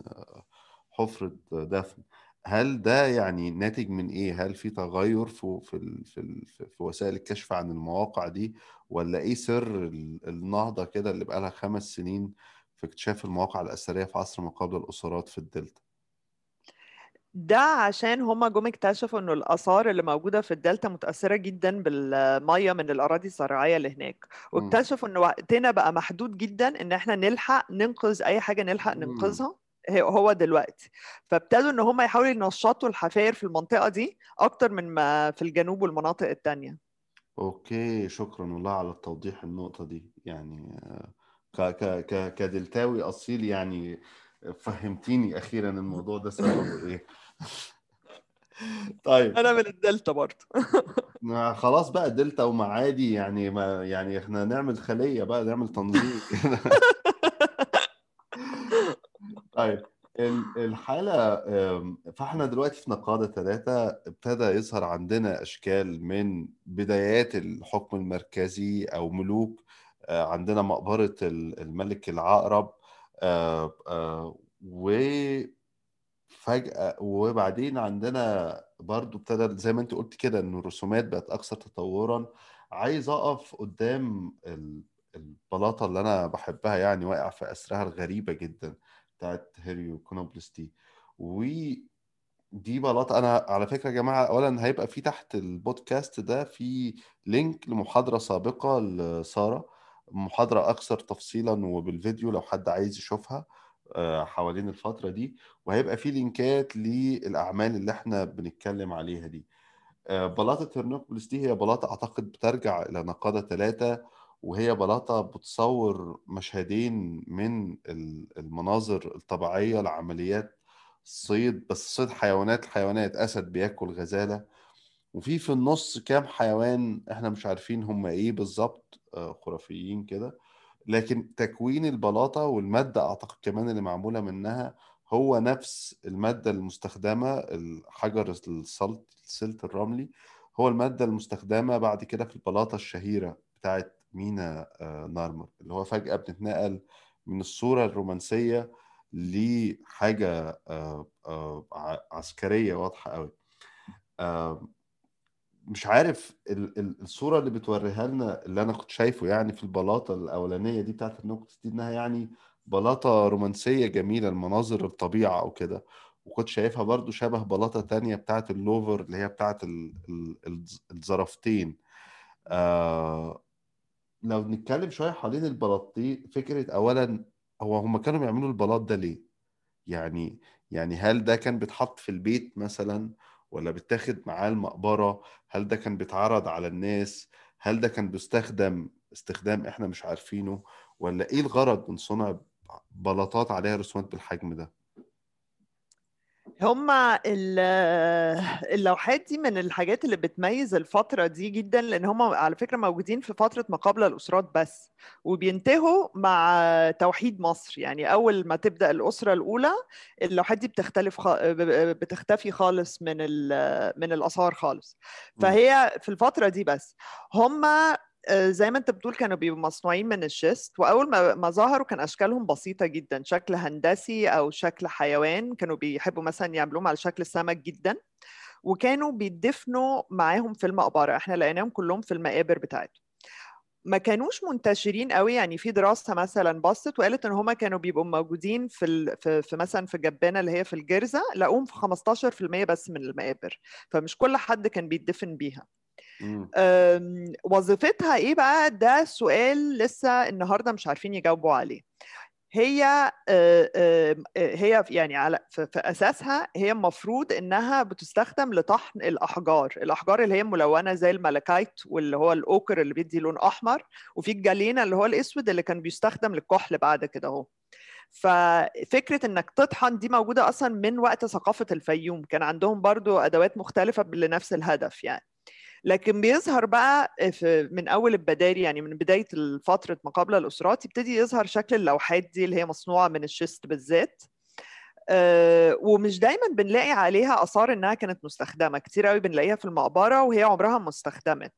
حفرة دفن. هل ده يعني ناتج من إيه؟ هل في تغير في في ال- في ال- في وسائل الكشف عن المواقع دي؟ ولا إيه سر ال- النهضة كده اللي بقالها خمس سنين في اكتشاف المواقع الأثرية في عصر ما قبل الأسرات في الدلتا؟ ده عشان هما جم اكتشفوا إنه الآثار اللي موجودة في الدلتا متأثرة جدا بالمية من الأراضي الزراعية اللي هناك. واكتشفوا ان وقتنا بقى محدود جدا إن إحنا نلحق ننقذ أي حاجة نلحق. ننقذها هو دلوقتي. فابتدوا إن هم يحاولوا ينشطوا الحفاير في المنطقة دي أكتر من ما في الجنوب والمناطق التانية. okay شكرا والله على التوضيح النقطة دي. يعني آه، ك ك ك كدلتاوي أصيل يعني فهمتيني أخيرا الموضوع ده سببه إيه. طيب. أنا من الدلتا برضه ما خلاص بقى دلتا ومعادي يعني ما يعني إحنا نعمل خلية بقى نعمل تنظيم. طيب ال- الحالة آم، فإحنا دلوقتي في نقادة ثلاثة ابتدى يظهر عندنا أشكال من بدايات الحكم المركزي أو ملوك آه، عندنا مقبرة ال- الملك العقرب آه، وفجأة وبعدين عندنا برضو ابتدى زي ما انت قلت كده إن الرسومات بقت أكثر تطورا. عايز أقف قدام ال- البلاطة اللي أنا بحبها يعني واقع في أسرها الغريبة جدا بتاعت هيراكونوبوليس دي. ودي بلاطة أنا على فكرة يا جماعة أولا هيبقى في تحت البودكاست ده في link لمحاضرة سابقة لسارة محاضرة أكثر تفصيلا وبالفيديو لو حد عايز يشوفها. حوالين الفترة دي وهيبقى في link ات للأعمال اللي إحنا بنتكلم عليها دي. آه، بلاطة هيراكونوبوليس دي هي بلاطة أعتقد بترجع إلى نقادة ثلاثة وهي بلاطة بتصور مشهدين من ال- المناظر الطبيعية لعمليات صيد بس صيد حيوانات الحيوانات أسد بياكل غزالة. وفي في النص كام حيوان إحنا مش عارفين هم إيه بالظبط آه، خرافيين كده. لكن تكوين البلاطة والمادة أعتقد كمان اللي معمولة منها هو نفس المادة المستخدمة الحجر السلط السلت الرملي هو المادة المستخدمة بعد كده في البلاطة الشهيرة بتاعت مينا آه، نارمر اللي هو فجأة بنتنقل من الصورة الرومانسية لحاجة آه، آه، ع- عسكرية واضحة قوي. مش عارف ال- ال- الصورة اللي بتوريها لنا اللي أنا كنت شايفه يعني في البلاطة الأولانية دي بتاعت النكت دي إنها يعني بلاطة رومانسية جميلة المناظر الطبيعة أو كده. وكنت شايفها برضو شبه بلاطة تانية بتاعت اللوفر اللي هي بتاعت ال- ال- الز- الزرافتين آه لو نتكلم شوية حوالين البلاطين فكرة أولا هو هم كانوا بيعملوا البلاط ده ليه؟ يعني يعني هل ده كان بيتحط في البيت مثلا؟ ولا بيتاخد معاه المقبرة؟ هل ده كان بيتعرض على الناس؟ هل ده كان بيستخدم استخدام إحنا مش عارفينه؟ ولا إيه الغرض من صنع بلاطات عليها رسومات بالحجم ده؟ هما ال- اللوحات دي من الحاجات اللي بتميز الفترة دي جدا لأن هما على فكرة موجودين في فترة ما قبل الأسرات بس وبينتهوا مع توحيد مصر. يعني أول ما تبدأ الأسرة الأولى اللوحات دي بتختلف خ... بتختفي خالص من ال... من الآثار خالص. مم. فهي في الفترة دي بس. هما آه، زي ما انت بتقول كانوا بيبقوا مصنوعين من الشيست وأول ما ما ظهروا كان أشكالهم بسيطة جدا شكل هندسي أو شكل حيوان كانوا بيحبوا مثلا يعملوهم على شكل سمك جدا وكانوا بيدفنوا معاهم في المقبرة إحنا لقيناهم كلهم في المقابر بتاعتهم. ما كانوش منتشرين قوي يعني في دراسة مثلا بصت وقالت إن هم كانوا بيبقوا موجودين في ال... في, في مثلا في جبانة اللي هي في الجرزة لقوهم في 15% بس من المقابر فمش كل حد كان بيدفن بيها. وظيفتها إيه بقى؟ ده سؤال لسه النهارده مش عارفين يجاوبوا عليه. هي آه، آه، هي يعني على في أساسها هي المفروض إنها بتستخدم لطحن الأحجار. الأحجار اللي هي ملونة زي الملكايت واللي هو الأوكر اللي بيدي لون أحمر وفي الجالينا اللي هو الأسود اللي كان بيستخدم للكحل بعد كده أهو. ففكرة إنك تطحن دي موجودة أصلا من وقت ثقافة الفيوم. كان عندهم برضو أدوات مختلفة لنفس الهدف يعني. لكن بيظهر بقى في من أول البداري يعني من بداية فتره ما قبل الأسرات يبتدي يظهر شكل اللوحات دي اللي هي مصنوعة من الشيست بالذات آه، ومش دايما بنلاقي عليها آثار إنها كانت مستخدمة. كتير قوي بنلاقيها في المقبرة وهي عمرها ما استخدمت.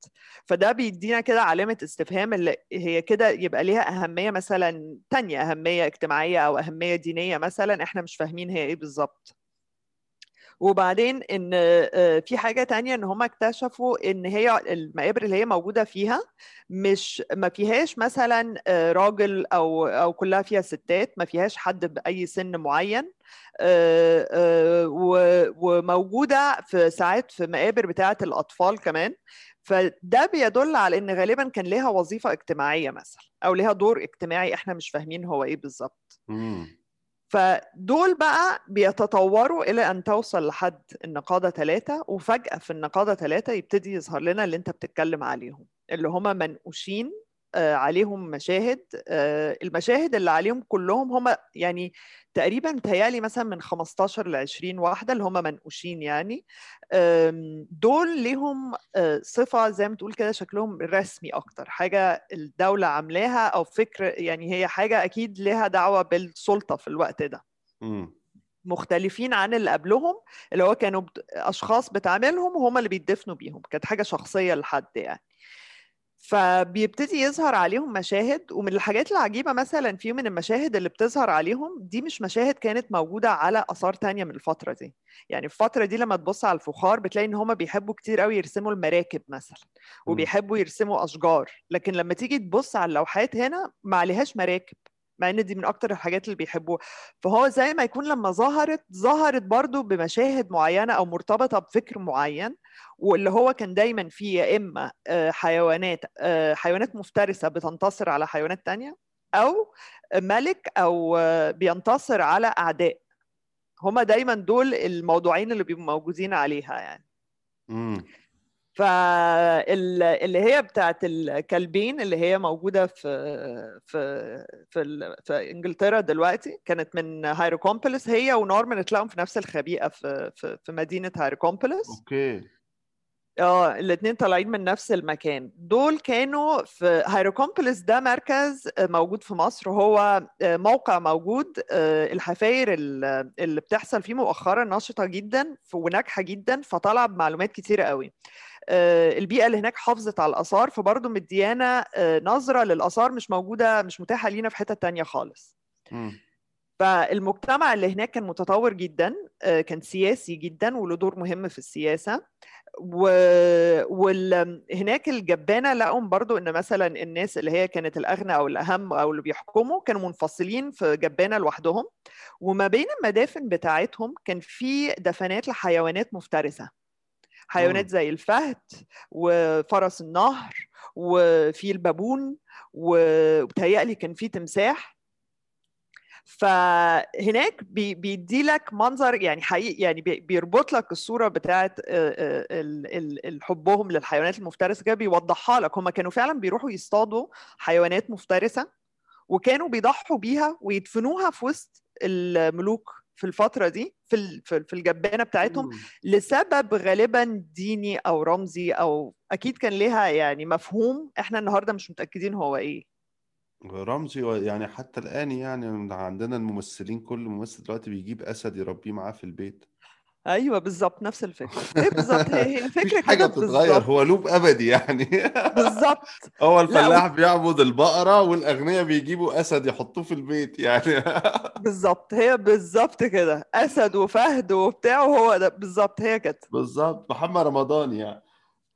فده بيدينا كده علامة استفهام اللي هي كده يبقى ليها أهمية مثلا تانية أهمية اجتماعية أو أهمية دينية مثلا إحنا مش فاهمين هي إيه بالظبط. وبعدين إن آه، في حاجة تانية إن هم اكتشفوا إن هي المقابر اللي هي موجودة فيها مش ما فيهاش مثلا آه، راجل أو أو كلها فيها ستات ما فيهاش حد بأي سن معين آه، وموجودة في ساعات في مقابر بتاعة الأطفال كمان فده بيدل على إن غالبا كان ليها وظيفة اجتماعية مثلا أو ليها دور اجتماعي إحنا مش فاهمين هو إيه بالظبط. فدول بقى بيتطوروا إلى أن توصل لحد النقاضة ثلاثة وفجأة في النقاضة ثلاثة يبتدي يظهر لنا اللي أنت بتتكلم عليهم اللي هم منقوشين عليهم مشاهد. آه، المشاهد اللي عليهم كلهم هم يعني تقريبا متهيألي مثلا من 15 ل 20 واحدة اللي هم منقوشين يعني. دول ليهم آه، صفة زي ما تقول كده شكلهم رسمي أكتر حاجة الدولة عاملاها أو فكر يعني هي حاجة أكيد لها دعوة بالسلطة في الوقت ده. مختلفين عن اللي قبلهم اللي هو كانوا بت- أشخاص بتعملهم وهم اللي بيدفنوا بيهم كانت حاجة شخصية لحد يعني. فبيبتدي يظهر عليهم مشاهد ومن الحاجات العجيبة مثلا في من المشاهد اللي بتظهر عليهم دي مش مشاهد كانت موجودة على آثار تانية من الفترة دي. يعني الفترة دي لما تبص على الفخار بتلاقي إن هما بيحبوا كتير قوي يرسموا المراكب مثلا. وبيحبوا يرسموا أشجار. لكن لما تيجي تبص على اللوحات هنا ما عليهاش مراكب. مع إن دي من أكتر الحاجات اللي بيحبوها. فهو زي ما يكون لما ظهرت ظهرت برضو بمشاهد معينة أو مرتبطة بفكر معين واللي هو كان دايما فيه يا إما آه، حيوانات آه، حيوانات مفترسة بتنتصر على حيوانات تانية أو ملك أو آه، بينتصر على أعداء. هما دايما دول الموضوعين اللي بيبقوا موجودين عليها يعني. مم. فاللي هي بتاعت الكلبين اللي هي موجودة في في في, في إنجلترا دلوقتي كانت من هيراكونوبوليس هي ونارمر اتلاقوا في نفس الخبيئة في في, في مدينة هيراكونوبوليس okay. آه الاثنين طالعين من نفس المكان. دول كانوا في هيراكونوبوليس ده مركز موجود في مصر. هو آه، موقع موجود آه، الحفاير ال- اللي بتحصل فيه مؤخرا نشطة جدا وناجحة جدا فطالعة بمعلومات كتيرة قوي. آه، البيئة اللي هناك حافظت على الآثار فبرضه مديانا آه، نظرة للآثار مش موجودة مش متاحة لينا في حتة تانية خالص. فالمجتمع اللي هناك كان متطور جدا آه، كان سياسي جدا وله دور مهم في السياسة. و... وال... هناك الجبانة لقوا برضو إن مثلا الناس اللي هي كانت الأغنى أو الأهم أو اللي بيحكموا كانوا منفصلين في جبانة لوحدهم. وما بين المدافن بتاعتهم كان في دفنات لحيوانات مفترسة. حيوانات. زي الفهد وفرس النهر وفي البابون وبتهيألي كان في تمساح فهناك بي- بيدي لك منظر يعني حقيقي يعني بي- بيربط لك الصورة بتاعت آه، آه، حبهم للحيوانات المفترسة كده بيوضحها لك هم كانوا فعلا بيروحوا يصطادوا حيوانات مفترسة وكانوا بيضحوا بيها ويدفنوها في وسط الملوك في الفترة دي في في الجبانة بتاعتهم. لسبب غالبا ديني أو رمزي أو أكيد كان ليها يعني مفهوم إحنا النهارده مش متأكدين هو إيه رمزي يعني حتى الآن يعني عندنا الممثلين كل ممثل دلوقتي بيجيب أسد يربيه معاه في البيت أيوه بالظبط نفس الفكرة. هي بالظبط هي الفكرة حاجة كده بتتغير هو لوب أبدي يعني. بالظبط هو لا الفلاح بيعبد البقرة والأغنياء بيجيبوا أسد يحطوه في البيت يعني. بالظبط هي بالظبط كده أسد وفهد وبتاع وهو ده بالظبط هي كده. بالظبط محمد رمضان يعني.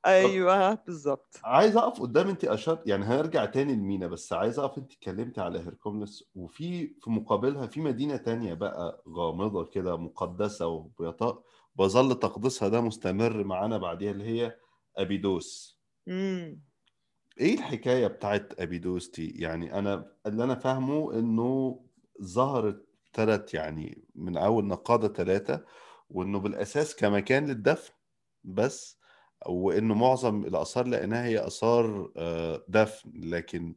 أيوه بالظبط عايز أقف قدام انت اشرت يعني هنرجع تاني لمينا بس عايز أقف انت اتكلمتي على هيركوليس وفي في مقابلها في مدينة تانية بقى غامضة كده وبيط- وبظل تقديسها ده مستمر معانا بعديها اللي هي أبيدوس. امم إيه الحكاية بتاعت أبيدوس دي؟ يعني أنا اللي أنا فاهمه إنه ظهرت ثلاث يعني من أول نقادة ثلاثة وإنه بالأساس كمكان للدفن بس وإنه معظم الآثار لقيناها هي آثار آه، دفن لكن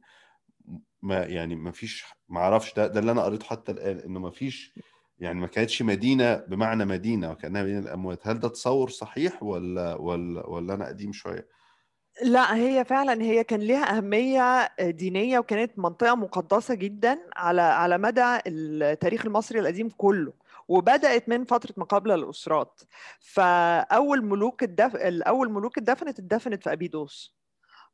ما يعني ما فيش ما أعرفش ده ده اللي أنا قريته حتى الآن إنه ما فيش يعني ما كانتش مدينة بمعنى مدينة وكأنها مدينة الأموات هل ده تصور صحيح ولا ولا ولا أنا قديم شوية؟ لا هي فعلا هي كان ليها أهمية دينية وكانت منطقة مقدسة جدا على على مدى التاريخ المصري القديم كله وبدأت من فترة ما قبل الأسرات. فأول ملوك الدف... الأول ملوك اتدفنت اتدفنت في أبيدوس.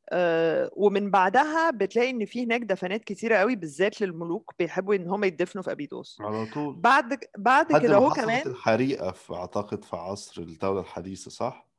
آه، ومن بعدها بتلاقي إن في هناك دفنات كتيرة قوي بالذات للملوك بيحبوا إن هم يدفنوا في أبيدوس. على طول. بعد بعد كده هو كمان الحريقة في أعتقد في عصر الدولة الحديثة صح؟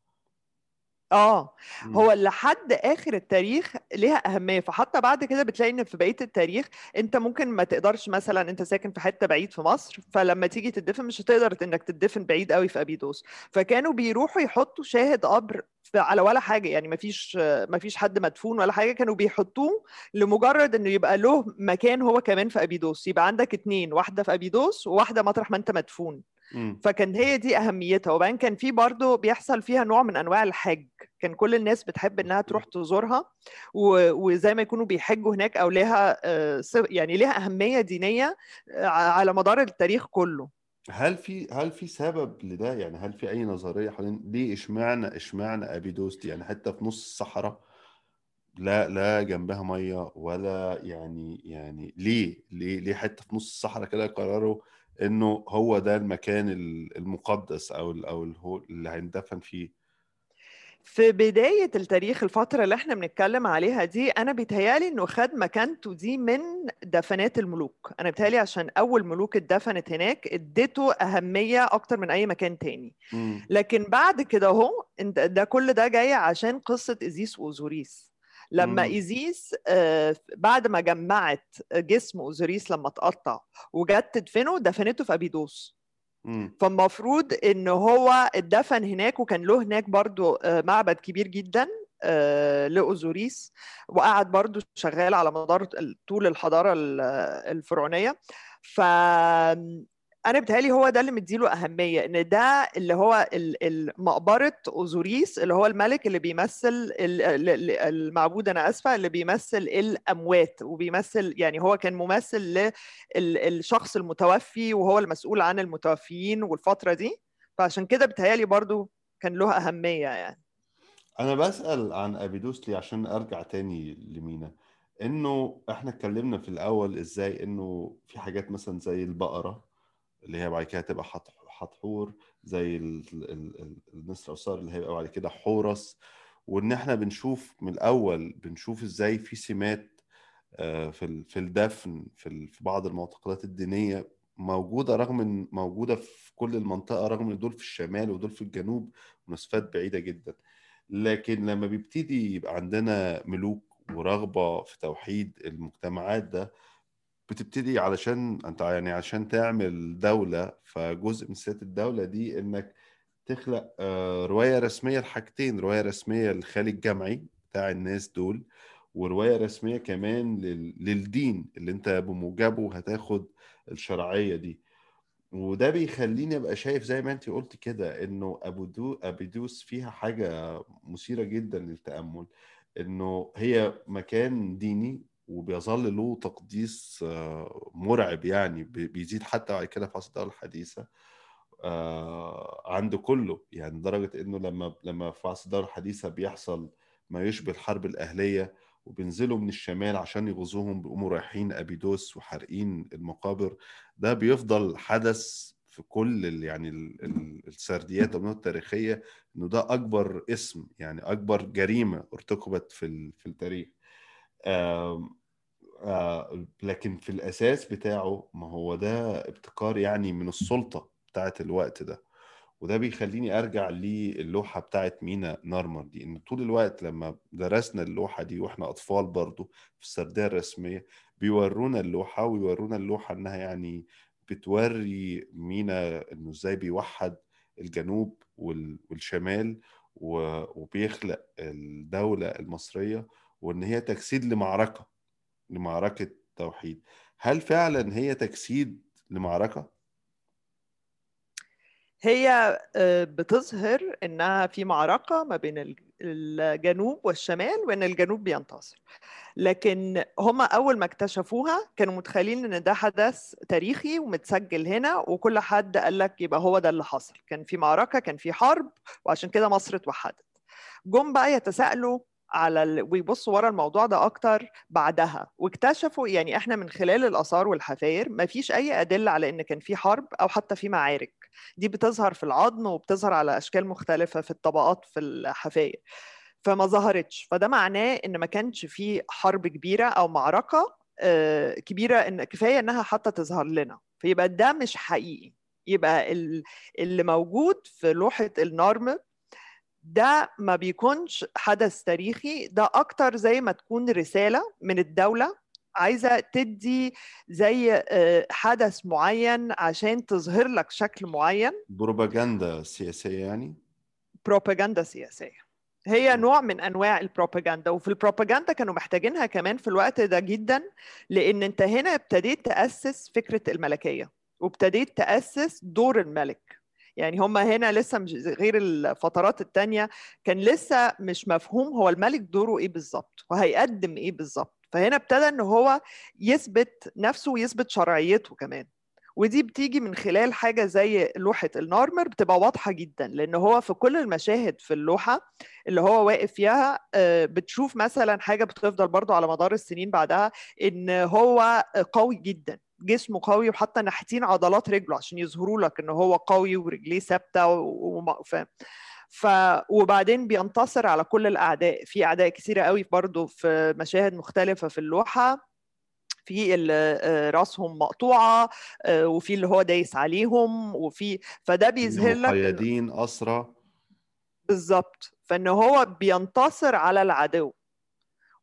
آه. هو لحد آخر التاريخ ليها أهمية فحتى بعد كده بتلاقي إن في بقية التاريخ أنت ممكن ما تقدرش مثلا أنت ساكن في حتة بعيد في مصر فلما تيجي تدفن مش هتقدر إنك تدفن بعيد قوي في أبيدوس فكانوا بيروحوا يحطوا شاهد قبر على ولا حاجة يعني ما فيش ما فيش حد مدفون ولا حاجة كانوا بيحطوه لمجرد إنه يبقى له مكان هو كمان في أبيدوس. يبقى عندك اتنين واحدة في أبيدوس وواحدة مطرح ما أنت مدفون. مم. فكان هي دي أهميتها. وبعدين كان في برضه بيحصل فيها نوع من أنواع الحج. كان كل الناس بتحب إنها تروح تزورها. و- وزي ما يكونوا بيحجوا هناك أو لها آه، يعني لها أهمية دينية آه، على مدار التاريخ كله. هل في هل في سبب لده؟ يعني هل في أي نظرية حوالين ليه اشمعنى اشمعنى أبيدوس دي يعني حتة في نص الصحراء لا لا جنبها مية ولا يعني يعني ليه ليه ليه حتة في نص الصحراء كده قرروا إنه هو ده المكان ال- المقدس ال- هو اللي هيندفن فيه؟ في بداية التاريخ الفترة اللي إحنا بنتكلم عليها دي أنا بيتهيألي إنه خد مكانته دي من دفنات الملوك أنا بيتهيألي عشان أول ملوك اتدفنت هناك اديته أهمية أكتر من أي مكان تاني مم. لكن بعد كده إنت- ده كل ده جاي عشان قصة إيزيس وأوزوريس لما مم. إيزيس آه، بعد ما جمعت جسم أوزوريس لما اتقطع وجت تدفنه دفنته في أبيدوس مم. فالمفروض إن هو اتدفن هناك وكان له هناك برضو آه، معبد كبير جدا آه، لأوزوريس وقعد برضو شغال على مدار طول الحضارة ال- الفرعونية. ف أنا بتهيألي هو ده اللي مديله أهمية إن ده اللي هو مقبرة أوزوريس اللي هو الملك اللي بيمثل ال- ال- ال- المعبود أنا آسفة اللي بيمثل الأموات وبيمثل يعني هو كان ممثل للشخص المتوفي وهو المسؤول عن المتوفيين والفترة دي. فعشان كده بتهيألي برضو كان له أهمية يعني. أنا بسأل عن أبيدوس ليه عشان أرجع تاني لمينا. إنه إحنا اتكلمنا في الأول إزاي إنه في حاجات مثلا زي البقرة اللي هي بعد كده هتبقى حت- حتحور زي ال- ال- ال- النسر أو اللي هيبقى بعد كده حورس. وإن إحنا بنشوف من الأول بنشوف إزاي في سمات آه، في في الدفن في في بعض المعتقدات الدينية موجودة رغم إن موجودة في كل المنطقة رغم إن دول في الشمال ودول في الجنوب مسافات بعيدة جدا. لكن لما بيبتدي يبقى عندنا ملوك ورغبة في توحيد المجتمعات ده بتبتدي علشان أنت يعني عشان تعمل دولة فجزء من سياسة الدولة دي إنك تخلق آه، رواية رسمية لحاجتين رواية رسمية للخالي الجمعي بتاع الناس دول ورواية رسمية كمان لل... للدين اللي أنت بموجبه هتاخد الشرعية دي. وده بيخليني أبقى شايف زي ما أنت قلت كده إنه أبو دو أبيدوس فيها حاجة مثيرة جدا للتأمل إنه هي مكان ديني وبيظل له تقديس آه، مرعب يعني بي- بيزيد حتى بعد كده في عصر الدولة الحديثة آه، عند كله. يعني لدرجة إنه لما لما في عصر الدولة الحديثة بيحصل ما يشبه الحرب الأهلية وبينزلوا من الشمال عشان يغزوهم بيقوموا رايحين أبيدوس وحارقين المقابر ده بيفضل حدث في كل ال يعني ال ال السرديات والمناطق التاريخية إنه ده أكبر اسم يعني أكبر جريمة ارتكبت في في التاريخ. لكن في الأساس بتاعه ما هو ده ابتكار يعني من السلطة بتاعت الوقت ده. وده بيخليني أرجع للوحة بتاعت مينا نارمر دي إن طول الوقت لما درسنا اللوحة دي وإحنا أطفال برضو في السردية الرسمية بيورونا اللوحة ويورونا اللوحة إنها يعني بتوري مينا إنه إزاي بيوحد الجنوب وال- والشمال وبيخلق الدولة المصرية وإن هي تجسيد لمعركة لمعركة توحيد. هل فعلا هي تجسيد لمعركة؟ هي آه، بتظهر إنها في معركة ما بين الج- الجنوب والشمال وإن الجنوب بينتصر. لكن هم أول ما اكتشفوها كانوا متخيلين إن ده حدث تاريخي ومتسجل هنا وكل حد قال لك يبقى هو ده اللي حصل. كان في معركة كان في حرب وعشان كده مصر اتوحدت. جم بقى يتساءلوا على ال... ويبصوا ورا الموضوع ده أكتر بعدها. واكتشفوا يعني إحنا من خلال الآثار والحفاير ما فيش أي أدلة على إن كان في حرب أو حتى في معارك. دي بتظهر في العظم وبتظهر على أشكال مختلفة في الطبقات في الحفاير. فما ظهرتش. فده معناه إن ما كانش في حرب كبيرة أو معركة آه، كبيرة إن كفاية إنها حتى تظهر لنا. فيبقى ده مش حقيقي. يبقى اللي موجود في لوحة النارم ده ما بيكونش حدث تاريخي ده أكتر زي ما تكون رسالة من الدولة عايزة تدي زي آه، حدث معين عشان تظهر لك شكل معين. بروباجندا سياسية يعني؟ بروباجندا سياسية. هي نوع من أنواع البروباجندا وفي البروباجندا كانوا محتاجينها كمان في الوقت ده جدا لأن أنت هنا ابتديت تأسس فكرة الملكية وابتديت تأسس دور الملك. يعني هم هنا لسه مش غير الفترات التانية كان لسه مش مفهوم هو الملك دوره إيه بالظبط وهيقدم إيه بالظبط. فهنا ابتدى إن هو يثبت نفسه ويثبت شرعيته كمان. ودي بتيجي من خلال حاجة زي لوحة النارمر بتبقى واضحة جدا لأن هو في كل المشاهد في اللوحة اللي هو واقف فيها آه، بتشوف مثلا حاجة بتفضل برضو على مدار السنين بعدها إن هو قوي جدا. جسمه قوي وحتى ناحيتين عضلات رجله عشان يظهروا لك إن هو قوي ورجليه ثابتة وفاهم ف وبعدين بينتصر على كل الأعداء. في أعداء كثيره قوي برضو في مشاهد مختلفة في اللوحة. في اللي آه، راسهم مقطوعة آه، وفي اللي هو دايس عليهم وفي فده بيظهر لك مقيدين اسرى بالظبط. فإن هو بينتصر على العدو.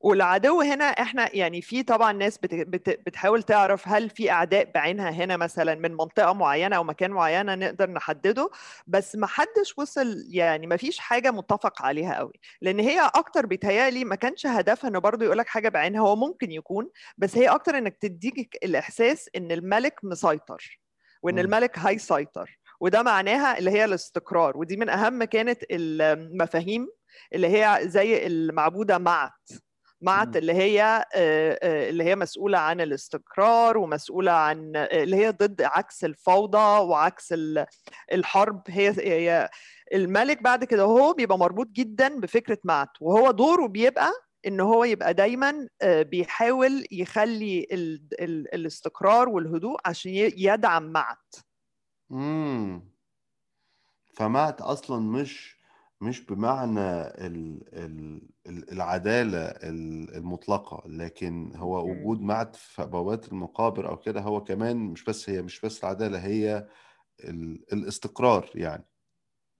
والعدو هنا إحنا يعني في طبعا ناس بت بت بتحاول تعرف هل في أعداء بعينها هنا مثلا من منطقة معينة أو مكان معينة نقدر نحدده بس ما حدش وصل يعني ما فيش حاجة متفق عليها قوي لأن هي أكتر بيتهيألي ما كانش هدفها إنه برضه يقول لك حاجة بعينها هو ممكن يكون بس هي أكتر إنك تديك الإحساس إن الملك مسيطر وإن. الملك هيسيطر وده معناها اللي هي الاستقرار ودي من أهم كانت المفاهيم اللي هي زي المعبودة معت معت اللي هي اللي هي مسؤولة عن الاستقرار ومسؤولة عن اللي هي ضد عكس الفوضى وعكس الحرب. هي هي الملك بعد كده هو بيبقى مربوط جدا بفكرة معت وهو دوره بيبقى إن هو يبقى دايما بيحاول يخلي ال ال الاستقرار والهدوء عشان يدعم معت امم فمعت أصلا مش مش بمعنى ال ال العدالة المطلقة لكن هو وجود معد في بوابات المقابر أو كده هو كمان مش بس هي مش بس العدالة هي الاستقرار يعني.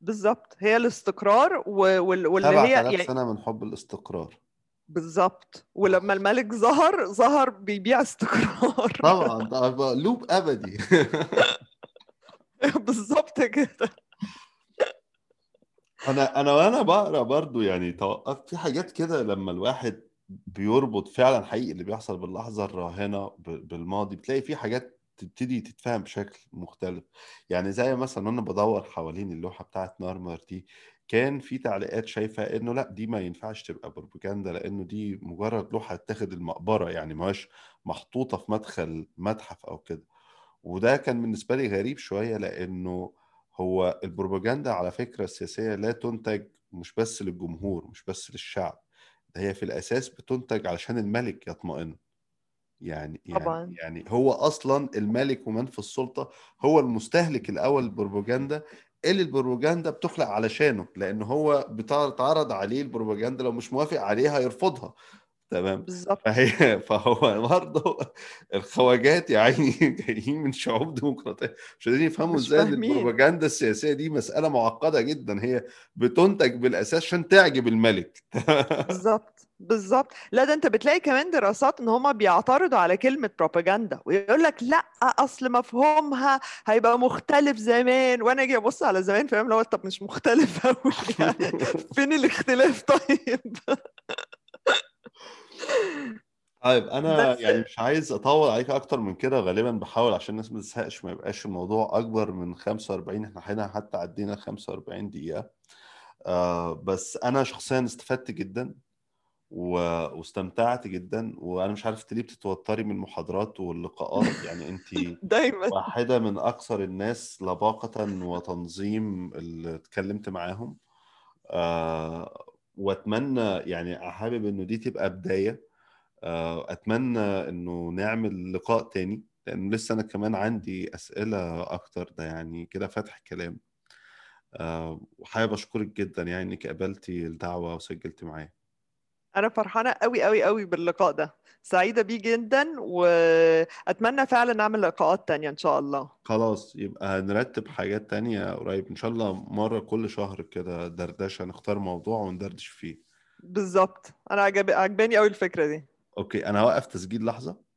بالظبط هي الاستقرار واللي هي يعني سنة من حب الاستقرار. بالظبط ولما الملك ظهر ظهر بيبيع استقرار. طبعا لوب أبدي. بالظبط كده. أنا أنا وأنا بقرا برضو يعني توقفت في حاجات كده لما الواحد بيربط فعلا حقيقي اللي بيحصل باللحظة الراهنة بالماضي بتلاقي في حاجات تبتدي تتفهم بشكل مختلف. يعني زي مثلا أنا بدور حوالين اللوحة بتاعت نارمر دي كان في تعليقات شايفة إنه لأ دي ما ينفعش تبقى بروباجندا لأنه دي مجرد لوحة تاخد المقبرة يعني ما هوش محطوطة في مدخل متحف أو كده. وده كان بالنسبة لي غريب شوية لأنه هو البروباجندا على فكرة السياسية لا تنتج مش بس للجمهور مش بس للشعب ده هي في الأساس بتنتج علشان الملك يطمئن يعني طبعا. يعني يعني هو أصلا الملك ومن في السلطة هو المستهلك الأول للبروباجندا اللي البروباجندا بتخلق علشانه لأن هو بتعرض عليه البروباجندا لو مش موافق عليها يرفضها تمام. بالظبط فهي فهو برضه الخواجات يا عيني جايين من شعوب ديمقراطية. مش قادرين يفهموا إزاي البروباجندا السياسية دي مسألة معقدة جدا. هي بتنتج بالأساس عشان تعجب الملك. بالظبط بالظبط لا ده أنت بتلاقي كمان دراسات إن هم بيعترضوا على كلمة بروباجندا ويقول لك لأ أصل مفهومها هيبقى مختلف زمان. وأنا أجي أبص على زمان فاهم؟ لو طب مش مختلف قوي يعني. فين الاختلاف طيب؟ طيب أنا يعني مش عايز أطول عليك أكتر من كده غالبا بحاول عشان الناس ما تزهقش ما يبقاش الموضوع أكبر من 45 إحنا هنا حتى عدينا 45 دقيقة. آه بس أنا شخصيا استفدت جدا و... واستمتعت جدا وأنا مش عارف أنت ليه بتتوتري من المحاضرات واللقاءات. يعني أنت دايما. واحدة من أكثر الناس لباقة وتنظيم اللي اتكلمت معاهم. آه وأتمنى يعني حابب إنه دي تبقى بداية. آه، أتمنى إنه نعمل لقاء تاني لأن لسه أنا كمان عندي أسئلة أكتر ده يعني كده فتح كلام. آه، وحابب أشكرك جدا يعني إنك قبلتي الدعوة وسجلتي معايا. أنا فرحانة قوي قوي قوي باللقاء ده. سعيدة بيه جدا وأتمنى فعلا نعمل لقاءات تانية إن شاء الله. خلاص يبقى هنرتب حاجات تانية قريب. إن شاء الله مرة كل شهر كده دردشة نختار موضوع وندردش فيه. بالظبط. أنا عجب... عجباني قوي الفكرة دي. أوكي أنا هوقف تسجيل لحظة.